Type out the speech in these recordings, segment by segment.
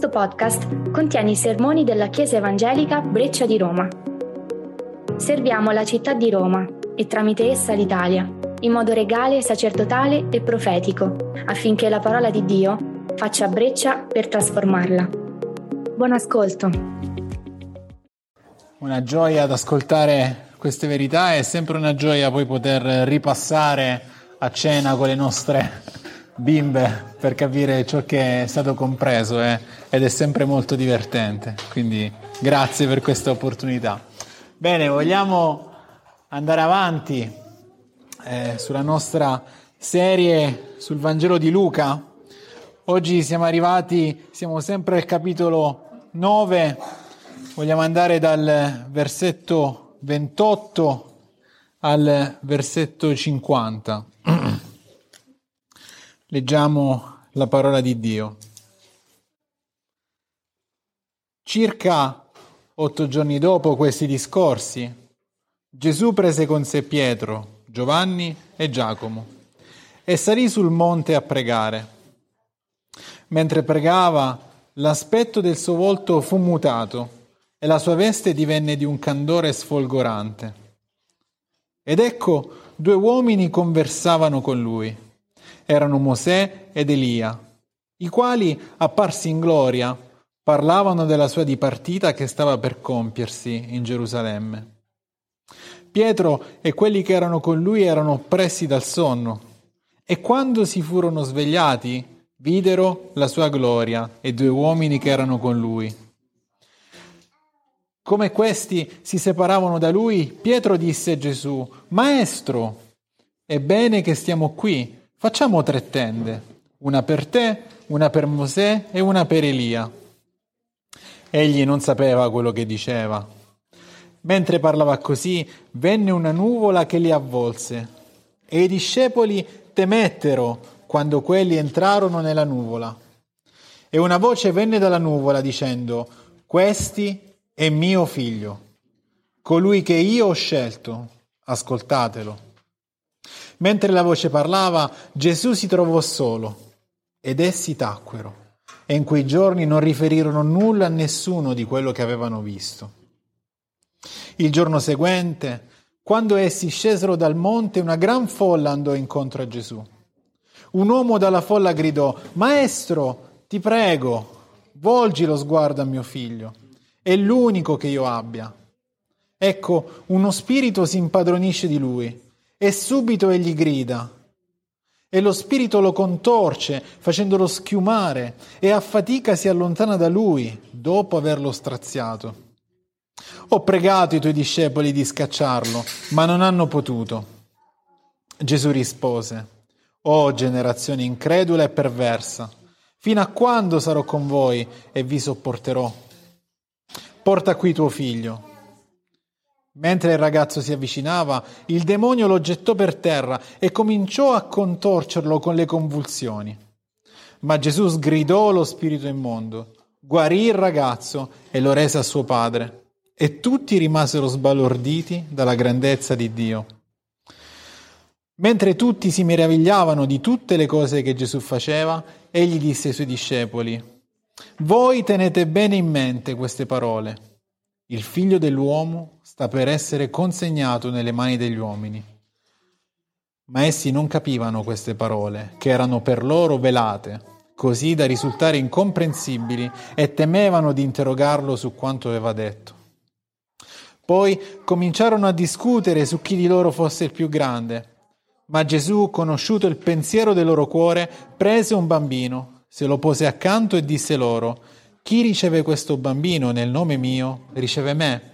Questo podcast contiene i sermoni della Chiesa Evangelica Breccia di Roma. Serviamo la città di Roma e tramite essa l'Italia, in modo regale, sacerdotale e profetico, affinché la parola di Dio faccia breccia per trasformarla. Buon ascolto. Una gioia ad ascoltare queste verità, è sempre una gioia poi poter ripassare a cena con le nostre bimbe per capire ciò che è stato compreso eh, ed è sempre molto divertente. Quindi grazie per questa opportunità. Bene, vogliamo andare avanti eh, sulla nostra serie sul Vangelo di Luca. Oggi siamo arrivati, siamo sempre al capitolo 9, vogliamo andare dal versetto 28 al versetto 50. Leggiamo la parola di Dio. Circa otto giorni dopo questi discorsi, Gesù prese con sé Pietro, Giovanni e Giacomo e salì sul monte a pregare. Mentre pregava, l'aspetto del suo volto fu mutato e la sua veste divenne di un candore sfolgorante. Ed ecco, due uomini conversavano con lui erano Mosè ed Elia, i quali, apparsi in gloria, parlavano della sua dipartita che stava per compiersi in Gerusalemme. Pietro e quelli che erano con lui erano oppressi dal sonno e quando si furono svegliati videro la sua gloria e due uomini che erano con lui. Come questi si separavano da lui, Pietro disse a Gesù, Maestro, è bene che stiamo qui Facciamo tre tende, una per te, una per Mosè e una per Elia. Egli non sapeva quello che diceva. Mentre parlava così, venne una nuvola che li avvolse e i discepoli temettero quando quelli entrarono nella nuvola. E una voce venne dalla nuvola dicendo, Questi è mio figlio, colui che io ho scelto, ascoltatelo. Mentre la voce parlava, Gesù si trovò solo ed essi tacquero e in quei giorni non riferirono nulla a nessuno di quello che avevano visto. Il giorno seguente, quando essi scesero dal monte, una gran folla andò incontro a Gesù. Un uomo dalla folla gridò, Maestro, ti prego, volgi lo sguardo a mio figlio, è l'unico che io abbia. Ecco, uno spirito si impadronisce di lui e subito egli grida. E lo spirito lo contorce, facendolo schiumare, e a fatica si allontana da lui, dopo averlo straziato. Ho pregato i tuoi discepoli di scacciarlo, ma non hanno potuto. Gesù rispose, O oh, generazione incredula e perversa, fino a quando sarò con voi e vi sopporterò? Porta qui tuo figlio. Mentre il ragazzo si avvicinava, il demonio lo gettò per terra e cominciò a contorcerlo con le convulsioni. Ma Gesù sgridò lo spirito immondo, guarì il ragazzo e lo rese a suo padre. E tutti rimasero sbalorditi dalla grandezza di Dio. Mentre tutti si meravigliavano di tutte le cose che Gesù faceva, egli disse ai suoi discepoli, Voi tenete bene in mente queste parole il figlio dell'uomo sta per essere consegnato nelle mani degli uomini. Ma essi non capivano queste parole, che erano per loro velate, così da risultare incomprensibili e temevano di interrogarlo su quanto aveva detto. Poi cominciarono a discutere su chi di loro fosse il più grande. Ma Gesù, conosciuto il pensiero del loro cuore, prese un bambino, se lo pose accanto e disse loro, chi riceve questo bambino nel nome mio, riceve me.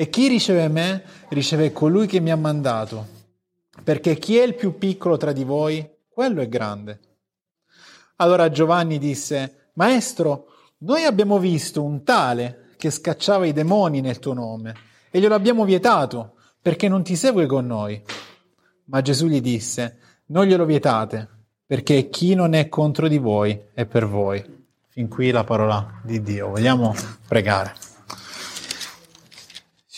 E chi riceve me, riceve colui che mi ha mandato. Perché chi è il più piccolo tra di voi, quello è grande. Allora Giovanni disse, Maestro, noi abbiamo visto un tale che scacciava i demoni nel tuo nome e glielo abbiamo vietato perché non ti segue con noi. Ma Gesù gli disse, non glielo vietate, perché chi non è contro di voi è per voi. Fin qui la parola di Dio. Vogliamo pregare.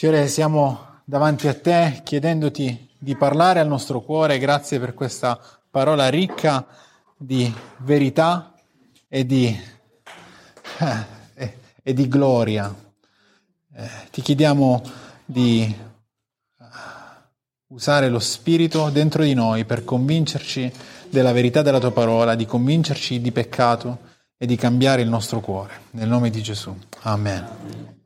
Signore, siamo davanti a te chiedendoti di parlare al nostro cuore. Grazie per questa parola ricca di verità e di e, e di gloria. Eh, ti chiediamo di usare lo Spirito dentro di noi per convincerci della verità della tua parola, di convincerci di peccato e di cambiare il nostro cuore. Nel nome di Gesù. Amen.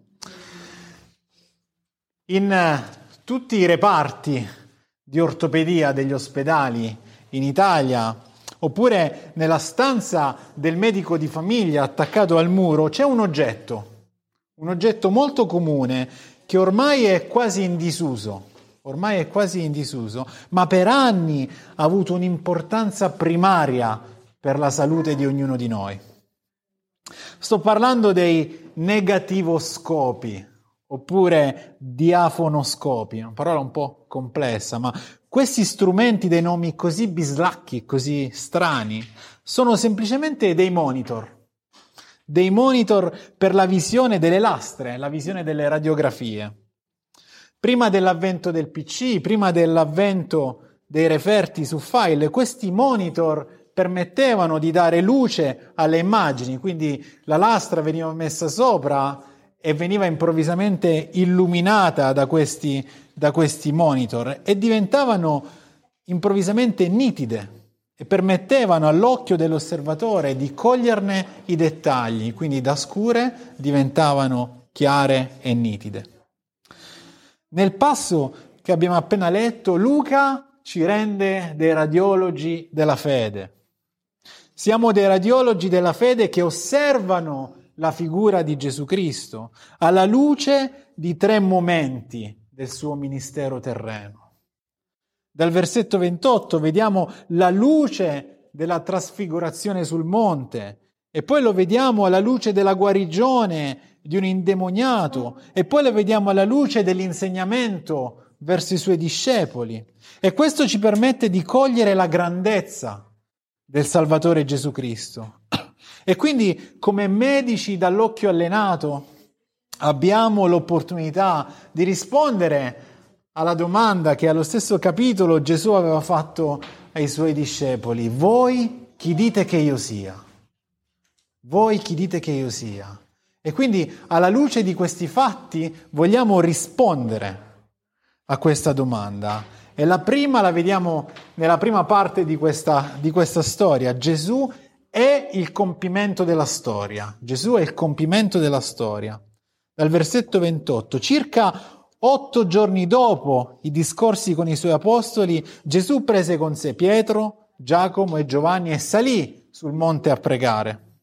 In eh, tutti i reparti di ortopedia degli ospedali in Italia, oppure nella stanza del medico di famiglia attaccato al muro, c'è un oggetto, un oggetto molto comune che ormai è quasi in disuso ormai è quasi in disuso, ma per anni ha avuto un'importanza primaria per la salute di ognuno di noi. Sto parlando dei negativoscopi oppure diafonoscopi, una parola un po' complessa, ma questi strumenti dei nomi così bislacchi, così strani, sono semplicemente dei monitor, dei monitor per la visione delle lastre, la visione delle radiografie. Prima dell'avvento del PC, prima dell'avvento dei referti su file, questi monitor permettevano di dare luce alle immagini, quindi la lastra veniva messa sopra e veniva improvvisamente illuminata da questi, da questi monitor e diventavano improvvisamente nitide e permettevano all'occhio dell'osservatore di coglierne i dettagli, quindi da scure diventavano chiare e nitide. Nel passo che abbiamo appena letto, Luca ci rende dei radiologi della fede. Siamo dei radiologi della fede che osservano la figura di Gesù Cristo alla luce di tre momenti del suo ministero terreno. Dal versetto 28 vediamo la luce della trasfigurazione sul monte e poi lo vediamo alla luce della guarigione di un indemoniato e poi lo vediamo alla luce dell'insegnamento verso i suoi discepoli. E questo ci permette di cogliere la grandezza del Salvatore Gesù Cristo. E quindi come medici dall'occhio allenato abbiamo l'opportunità di rispondere alla domanda che allo stesso capitolo Gesù aveva fatto ai suoi discepoli. Voi chi dite che io sia? Voi chi dite che io sia? E quindi alla luce di questi fatti vogliamo rispondere a questa domanda. E la prima la vediamo nella prima parte di questa, di questa storia. Gesù è il compimento della storia. Gesù è il compimento della storia. Dal versetto 28, circa otto giorni dopo i discorsi con i suoi apostoli, Gesù prese con sé Pietro, Giacomo e Giovanni e salì sul monte a pregare.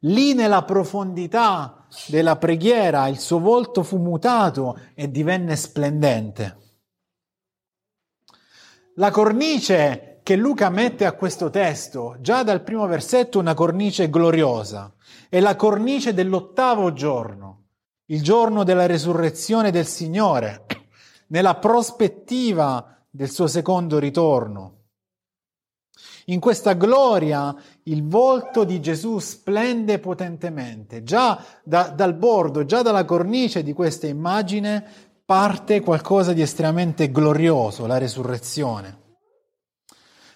Lì nella profondità della preghiera il suo volto fu mutato e divenne splendente. La cornice che Luca mette a questo testo, già dal primo versetto una cornice gloriosa, è la cornice dell'ottavo giorno, il giorno della resurrezione del Signore, nella prospettiva del suo secondo ritorno. In questa gloria il volto di Gesù splende potentemente. Già da, dal bordo, già dalla cornice di questa immagine parte qualcosa di estremamente glorioso, la resurrezione.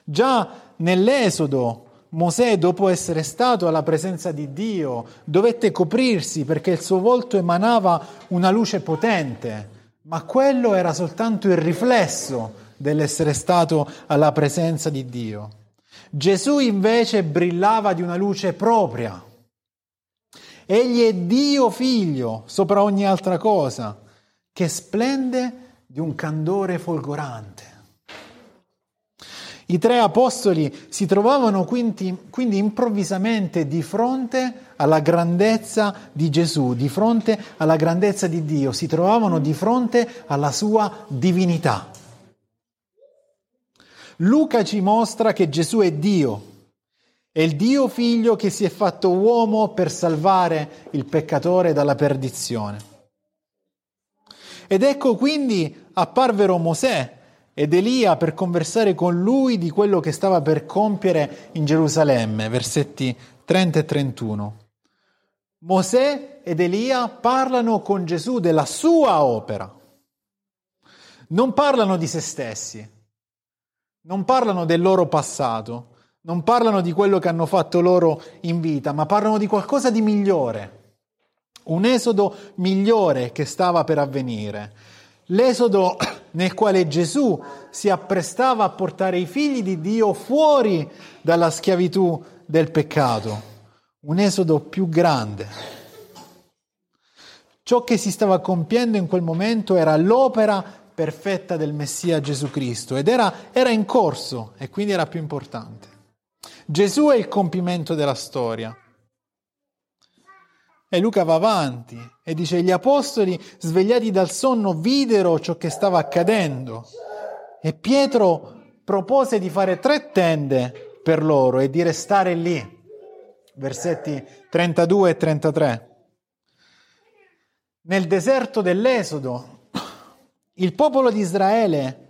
Già nell'Esodo Mosè, dopo essere stato alla presenza di Dio, dovette coprirsi perché il suo volto emanava una luce potente, ma quello era soltanto il riflesso dell'essere stato alla presenza di Dio. Gesù invece brillava di una luce propria. Egli è Dio figlio sopra ogni altra cosa, che splende di un candore folgorante. I tre apostoli si trovavano quindi, quindi, improvvisamente di fronte alla grandezza di Gesù, di fronte alla grandezza di Dio, si trovavano di fronte alla sua divinità. Luca ci mostra che Gesù è Dio, è il Dio figlio che si è fatto uomo per salvare il peccatore dalla perdizione. Ed ecco quindi apparvero Mosè ed Elia per conversare con lui di quello che stava per compiere in Gerusalemme, versetti 30 e 31. Mosè ed Elia parlano con Gesù della sua opera, non parlano di se stessi, non parlano del loro passato, non parlano di quello che hanno fatto loro in vita, ma parlano di qualcosa di migliore, un esodo migliore che stava per avvenire. L'esodo nel quale Gesù si apprestava a portare i figli di Dio fuori dalla schiavitù del peccato, un esodo più grande. Ciò che si stava compiendo in quel momento era l'opera perfetta del Messia Gesù Cristo ed era, era in corso e quindi era più importante. Gesù è il compimento della storia. E Luca va avanti e dice, gli apostoli svegliati dal sonno videro ciò che stava accadendo e Pietro propose di fare tre tende per loro e di restare lì. Versetti 32 e 33. Nel deserto dell'Esodo, il popolo di Israele,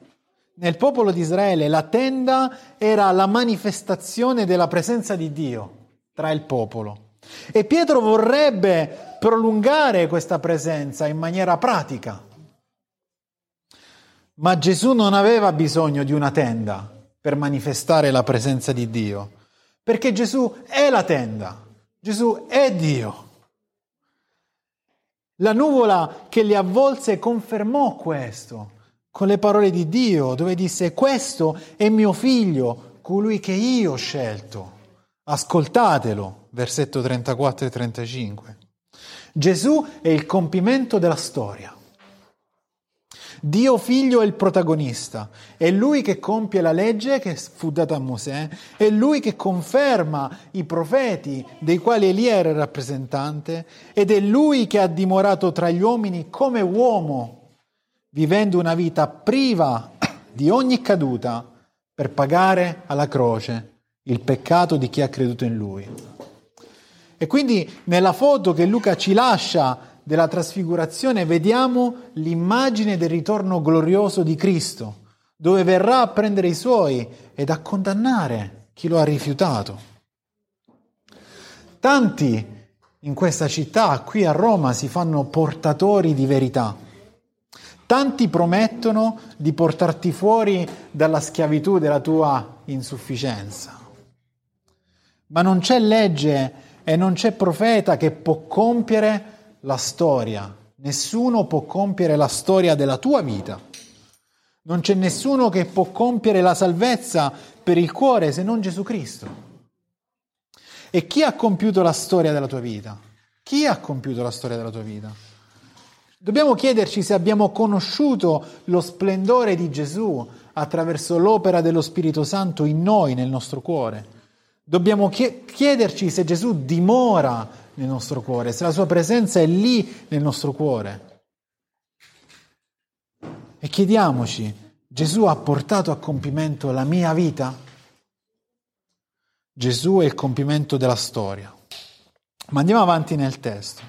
nel popolo di Israele la tenda era la manifestazione della presenza di Dio tra il popolo. E Pietro vorrebbe prolungare questa presenza in maniera pratica. Ma Gesù non aveva bisogno di una tenda per manifestare la presenza di Dio, perché Gesù è la tenda, Gesù è Dio. La nuvola che li avvolse confermò questo con le parole di Dio, dove disse, questo è mio figlio, colui che io ho scelto. Ascoltatelo, versetto 34 e 35. Gesù è il compimento della storia. Dio figlio è il protagonista, è lui che compie la legge che fu data a Mosè, è lui che conferma i profeti dei quali Elia era il rappresentante ed è lui che ha dimorato tra gli uomini come uomo, vivendo una vita priva di ogni caduta per pagare alla croce il peccato di chi ha creduto in lui. E quindi nella foto che Luca ci lascia della trasfigurazione vediamo l'immagine del ritorno glorioso di Cristo, dove verrà a prendere i suoi ed a condannare chi lo ha rifiutato. Tanti in questa città, qui a Roma, si fanno portatori di verità. Tanti promettono di portarti fuori dalla schiavitù della tua insufficienza. Ma non c'è legge e non c'è profeta che può compiere la storia. Nessuno può compiere la storia della tua vita. Non c'è nessuno che può compiere la salvezza per il cuore se non Gesù Cristo. E chi ha compiuto la storia della tua vita? Chi ha compiuto la storia della tua vita? Dobbiamo chiederci se abbiamo conosciuto lo splendore di Gesù attraverso l'opera dello Spirito Santo in noi, nel nostro cuore. Dobbiamo chiederci se Gesù dimora nel nostro cuore, se la sua presenza è lì nel nostro cuore. E chiediamoci, Gesù ha portato a compimento la mia vita? Gesù è il compimento della storia. Ma andiamo avanti nel testo.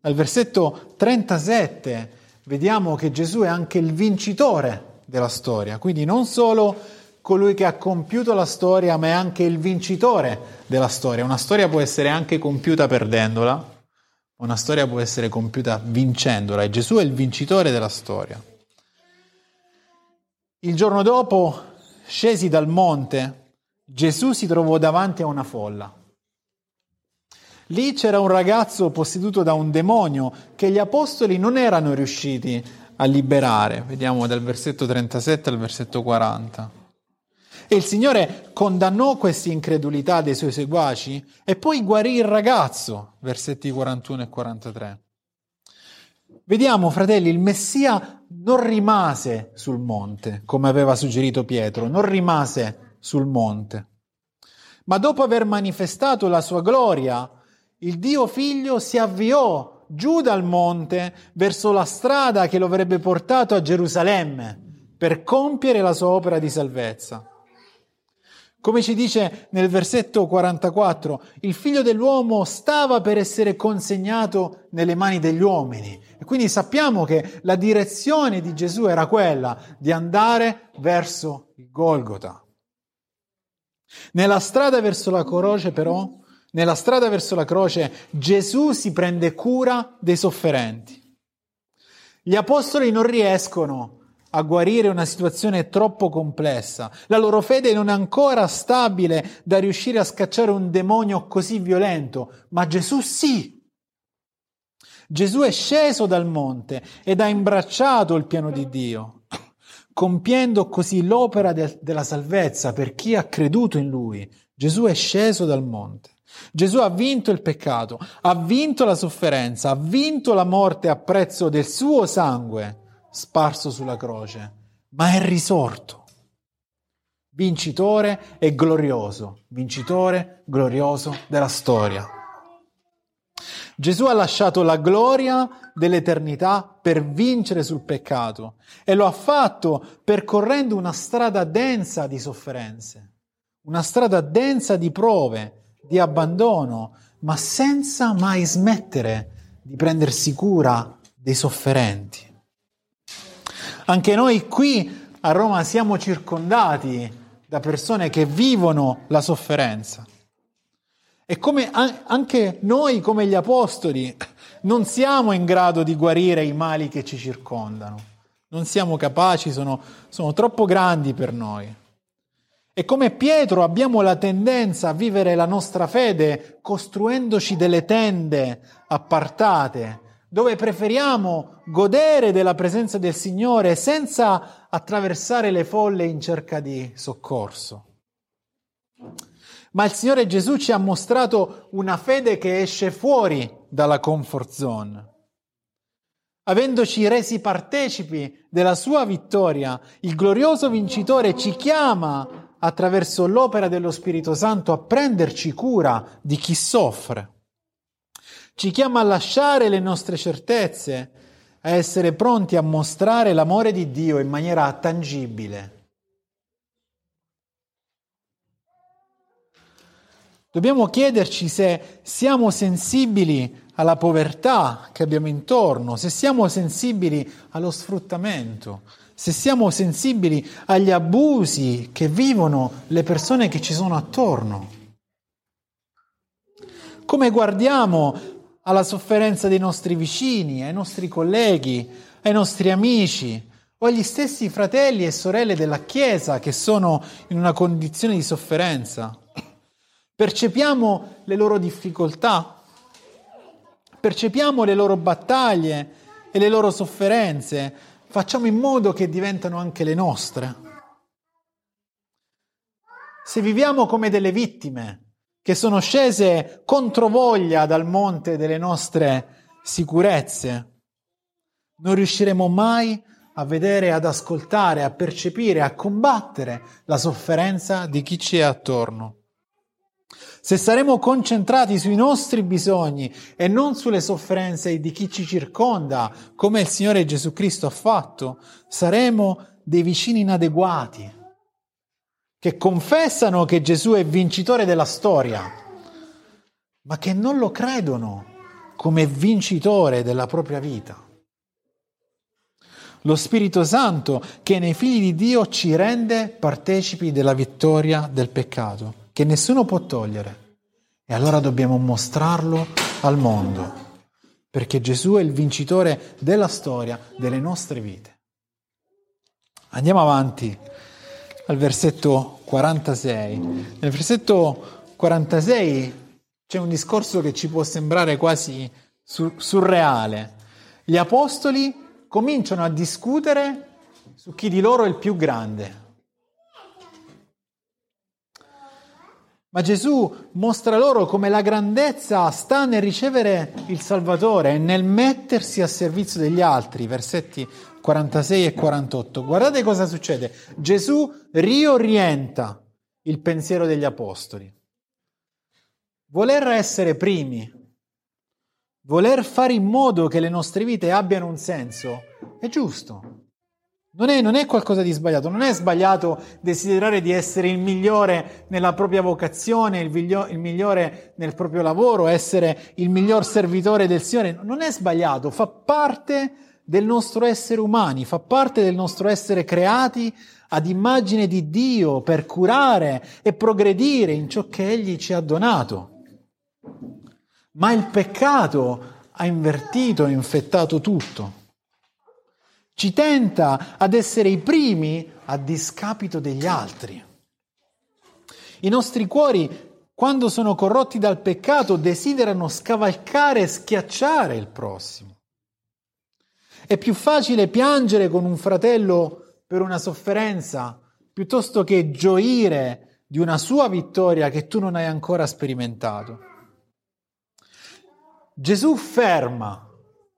Dal versetto 37 vediamo che Gesù è anche il vincitore della storia, quindi non solo colui che ha compiuto la storia, ma è anche il vincitore della storia. Una storia può essere anche compiuta perdendola, una storia può essere compiuta vincendola e Gesù è il vincitore della storia. Il giorno dopo, scesi dal monte, Gesù si trovò davanti a una folla. Lì c'era un ragazzo posseduto da un demonio che gli apostoli non erano riusciti a liberare. Vediamo dal versetto 37 al versetto 40. E il Signore condannò questa incredulità dei suoi seguaci e poi guarì il ragazzo, versetti 41 e 43. Vediamo, fratelli, il Messia non rimase sul monte, come aveva suggerito Pietro, non rimase sul monte. Ma dopo aver manifestato la sua gloria, il Dio figlio si avviò giù dal monte verso la strada che lo avrebbe portato a Gerusalemme per compiere la sua opera di salvezza. Come ci dice nel versetto 44, il figlio dell'uomo stava per essere consegnato nelle mani degli uomini. E quindi sappiamo che la direzione di Gesù era quella di andare verso il Golgota. Nella strada verso la croce, però, nella strada verso la croce, Gesù si prende cura dei sofferenti. Gli apostoli non riescono a guarire una situazione troppo complessa. La loro fede non è ancora stabile da riuscire a scacciare un demonio così violento, ma Gesù sì. Gesù è sceso dal monte ed ha imbracciato il piano di Dio, compiendo così l'opera de- della salvezza per chi ha creduto in Lui. Gesù è sceso dal monte. Gesù ha vinto il peccato, ha vinto la sofferenza, ha vinto la morte a prezzo del suo sangue sparso sulla croce, ma è risorto. Vincitore e glorioso, vincitore glorioso della storia. Gesù ha lasciato la gloria dell'eternità per vincere sul peccato e lo ha fatto percorrendo una strada densa di sofferenze, una strada densa di prove, di abbandono, ma senza mai smettere di prendersi cura dei sofferenti. Anche noi qui a Roma siamo circondati da persone che vivono la sofferenza. E come anche noi, come gli apostoli, non siamo in grado di guarire i mali che ci circondano. Non siamo capaci, sono, sono troppo grandi per noi. E come Pietro abbiamo la tendenza a vivere la nostra fede costruendoci delle tende appartate, dove preferiamo godere della presenza del Signore senza attraversare le folle in cerca di soccorso. Ma il Signore Gesù ci ha mostrato una fede che esce fuori dalla comfort zone. Avendoci resi partecipi della sua vittoria, il glorioso vincitore ci chiama attraverso l'opera dello Spirito Santo a prenderci cura di chi soffre. Ci chiama a lasciare le nostre certezze, a essere pronti a mostrare l'amore di Dio in maniera tangibile. Dobbiamo chiederci se siamo sensibili alla povertà che abbiamo intorno, se siamo sensibili allo sfruttamento, se siamo sensibili agli abusi che vivono le persone che ci sono attorno. Come guardiamo alla sofferenza dei nostri vicini, ai nostri colleghi, ai nostri amici o agli stessi fratelli e sorelle della Chiesa che sono in una condizione di sofferenza. Percepiamo le loro difficoltà, percepiamo le loro battaglie e le loro sofferenze, facciamo in modo che diventano anche le nostre. Se viviamo come delle vittime che sono scese controvoglia dal monte delle nostre sicurezze, non riusciremo mai a vedere, ad ascoltare, a percepire, a combattere la sofferenza di chi ci è attorno. Se saremo concentrati sui nostri bisogni e non sulle sofferenze di chi ci circonda, come il Signore Gesù Cristo ha fatto, saremo dei vicini inadeguati, che confessano che Gesù è vincitore della storia, ma che non lo credono come vincitore della propria vita. Lo Spirito Santo che nei figli di Dio ci rende partecipi della vittoria del peccato che nessuno può togliere. E allora dobbiamo mostrarlo al mondo, perché Gesù è il vincitore della storia, delle nostre vite. Andiamo avanti al versetto 46. Nel versetto 46 c'è un discorso che ci può sembrare quasi surreale. Gli apostoli cominciano a discutere su chi di loro è il più grande. Ma Gesù mostra loro come la grandezza sta nel ricevere il Salvatore e nel mettersi a servizio degli altri, versetti 46 e 48. Guardate cosa succede. Gesù riorienta il pensiero degli apostoli. Voler essere primi, voler fare in modo che le nostre vite abbiano un senso, è giusto. Non è, non è, qualcosa di sbagliato, non è sbagliato desiderare di essere il migliore nella propria vocazione, il, migliore, il migliore nel proprio lavoro, essere il miglior servitore del Signore, non è sbagliato, fa parte del nostro essere umani, fa parte del nostro essere creati ad immagine di Dio per curare e progredire in ciò che Egli ci ha donato. Ma il peccato ha invertito e infettato tutto. ci tenta ad essere i primi a discapito degli altri. I nostri cuori, quando sono corrotti dal peccato, desiderano scavalcare e schiacciare il prossimo. È più facile piangere con un fratello per una sofferenza piuttosto che gioire di una sua vittoria che tu non hai ancora sperimentato. Gesù ferma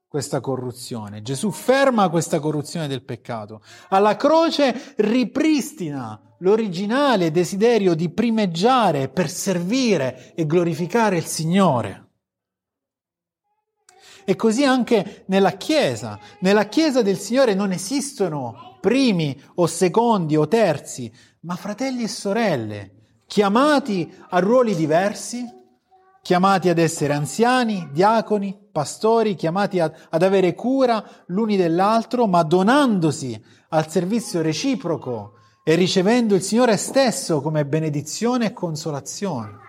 questa corruzione, Gesù ferma questa corruzione del peccato. Alla croce ripristina l'originale desiderio di primeggiare per servire e glorificare il Signore. E così anche nella Chiesa. Nella Chiesa del Signore non esistono primi o secondi o terzi, ma fratelli e sorelle, chiamati a ruoli diversi, chiamati ad essere anziani, diaconi, pastori, chiamati a, ad avere cura l'uni dell'altro, ma donandosi al servizio reciproco e ricevendo il Signore stesso come benedizione e consolazione.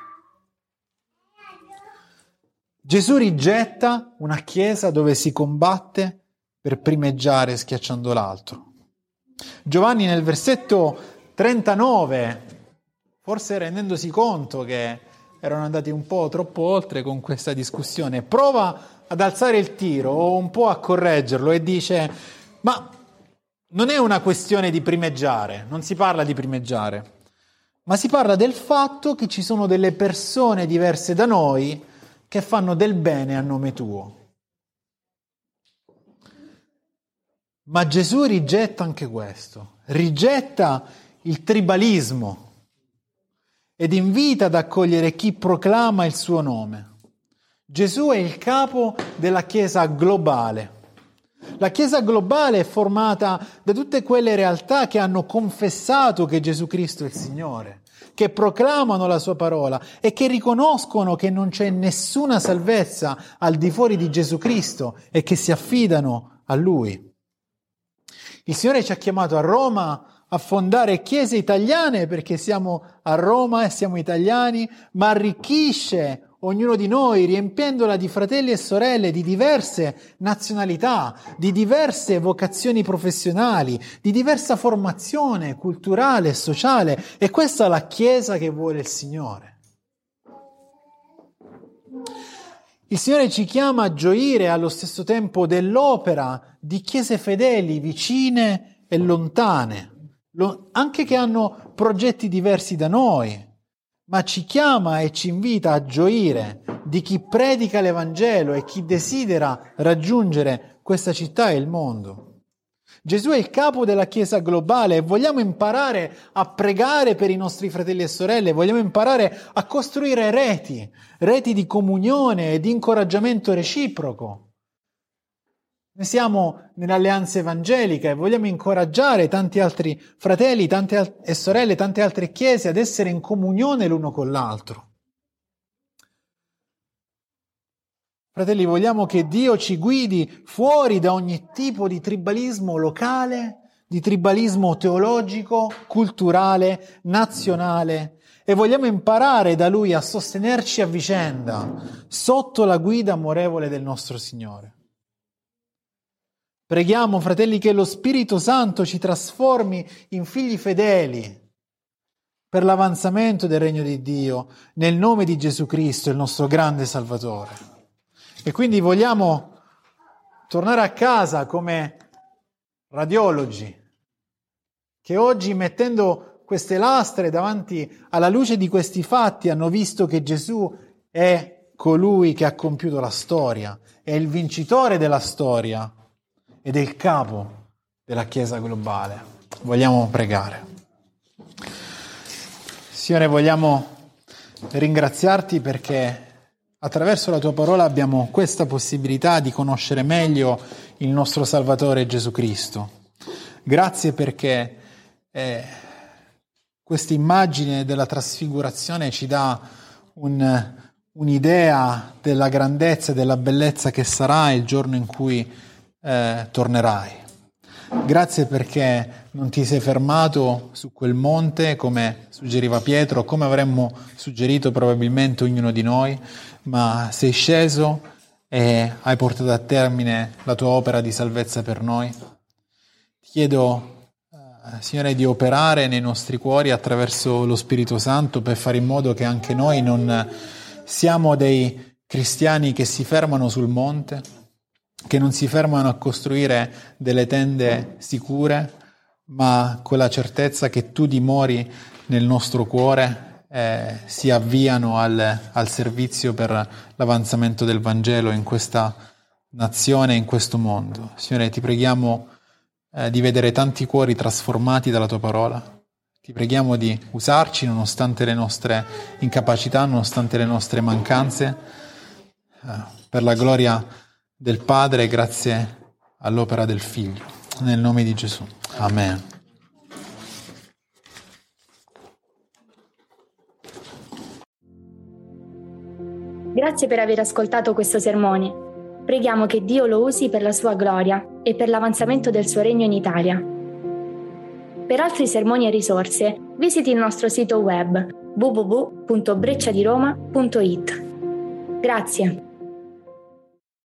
Gesù rigetta una chiesa dove si combatte per primeggiare schiacciando l'altro. Giovanni nel versetto 39, forse rendendosi conto che erano andati un po' troppo oltre con questa discussione, prova ad alzare il tiro o un po' a correggerlo e dice, ma non è una questione di primeggiare, non si parla di primeggiare, ma si parla del fatto che ci sono delle persone diverse da noi che fanno del bene a nome tuo. Ma Gesù rigetta anche questo, rigetta il tribalismo ed invita ad accogliere chi proclama il suo nome. Gesù è il capo della Chiesa globale. La Chiesa globale è formata da tutte quelle realtà che hanno confessato che Gesù Cristo è il Signore che proclamano la sua parola e che riconoscono che non c'è nessuna salvezza al di fuori di Gesù Cristo e che si affidano a Lui. Il Signore ci ha chiamato a Roma a fondare chiese italiane perché siamo a Roma e siamo italiani, ma arricchisce ognuno di noi, riempiendola di fratelli e sorelle di diverse nazionalità, di diverse vocazioni professionali, di diversa formazione culturale e sociale. E questa è la Chiesa che vuole il Signore. Il Signore ci chiama a gioire allo stesso tempo dell'opera di chiese fedeli vicine e lontane, anche che hanno progetti diversi da noi ma ci chiama e ci invita a gioire di chi predica l'Evangelo e chi desidera raggiungere questa città e il mondo. Gesù è il capo della Chiesa globale e vogliamo imparare a pregare per i nostri fratelli e sorelle, vogliamo imparare a costruire reti, reti di comunione e di incoraggiamento reciproco. Noi siamo nell'alleanza evangelica e vogliamo incoraggiare tanti altri fratelli tante al- e sorelle, tante altre chiese ad essere in comunione l'uno con l'altro. Fratelli, vogliamo che Dio ci guidi fuori da ogni tipo di tribalismo locale, di tribalismo teologico, culturale, nazionale e vogliamo imparare da Lui a sostenerci a vicenda sotto la guida amorevole del nostro Signore. Preghiamo, fratelli, che lo Spirito Santo ci trasformi in figli fedeli per l'avanzamento del regno di Dio, nel nome di Gesù Cristo, il nostro grande Salvatore. E quindi vogliamo tornare a casa come radiologi, che oggi mettendo queste lastre davanti alla luce di questi fatti hanno visto che Gesù è colui che ha compiuto la storia, è il vincitore della storia ed è il capo della Chiesa globale. Vogliamo pregare. Signore, vogliamo ringraziarti perché attraverso la tua parola abbiamo questa possibilità di conoscere meglio il nostro Salvatore Gesù Cristo. Grazie perché eh, questa immagine della trasfigurazione ci dà un, un'idea della grandezza e della bellezza che sarà il giorno in cui eh, tornerai. Grazie perché non ti sei fermato su quel monte come suggeriva Pietro, come avremmo suggerito probabilmente ognuno di noi, ma sei sceso e hai portato a termine la tua opera di salvezza per noi. chiedo, eh, Signore, di operare nei nostri cuori attraverso lo Spirito Santo per fare in modo che anche noi non siamo dei cristiani che si fermano sul monte, che non si fermano a costruire delle tende sicure, ma con la certezza che tu dimori nel nostro cuore eh, si avviano al, al, servizio per l'avanzamento del Vangelo in questa nazione, in questo mondo. Signore, ti preghiamo eh, di vedere tanti cuori trasformati dalla tua parola. Ti preghiamo di usarci nonostante le nostre incapacità, nonostante le nostre mancanze, eh, per la gloria del Padre, grazie all'opera del Figlio. Nel nome di Gesù. Amen. Grazie per aver ascoltato questo sermone. Preghiamo che Dio lo usi per la sua gloria e per l'avanzamento del suo regno in Italia. Per altri sermoni e risorse, visiti il nostro sito web www.brecciadiroma.it. Grazie.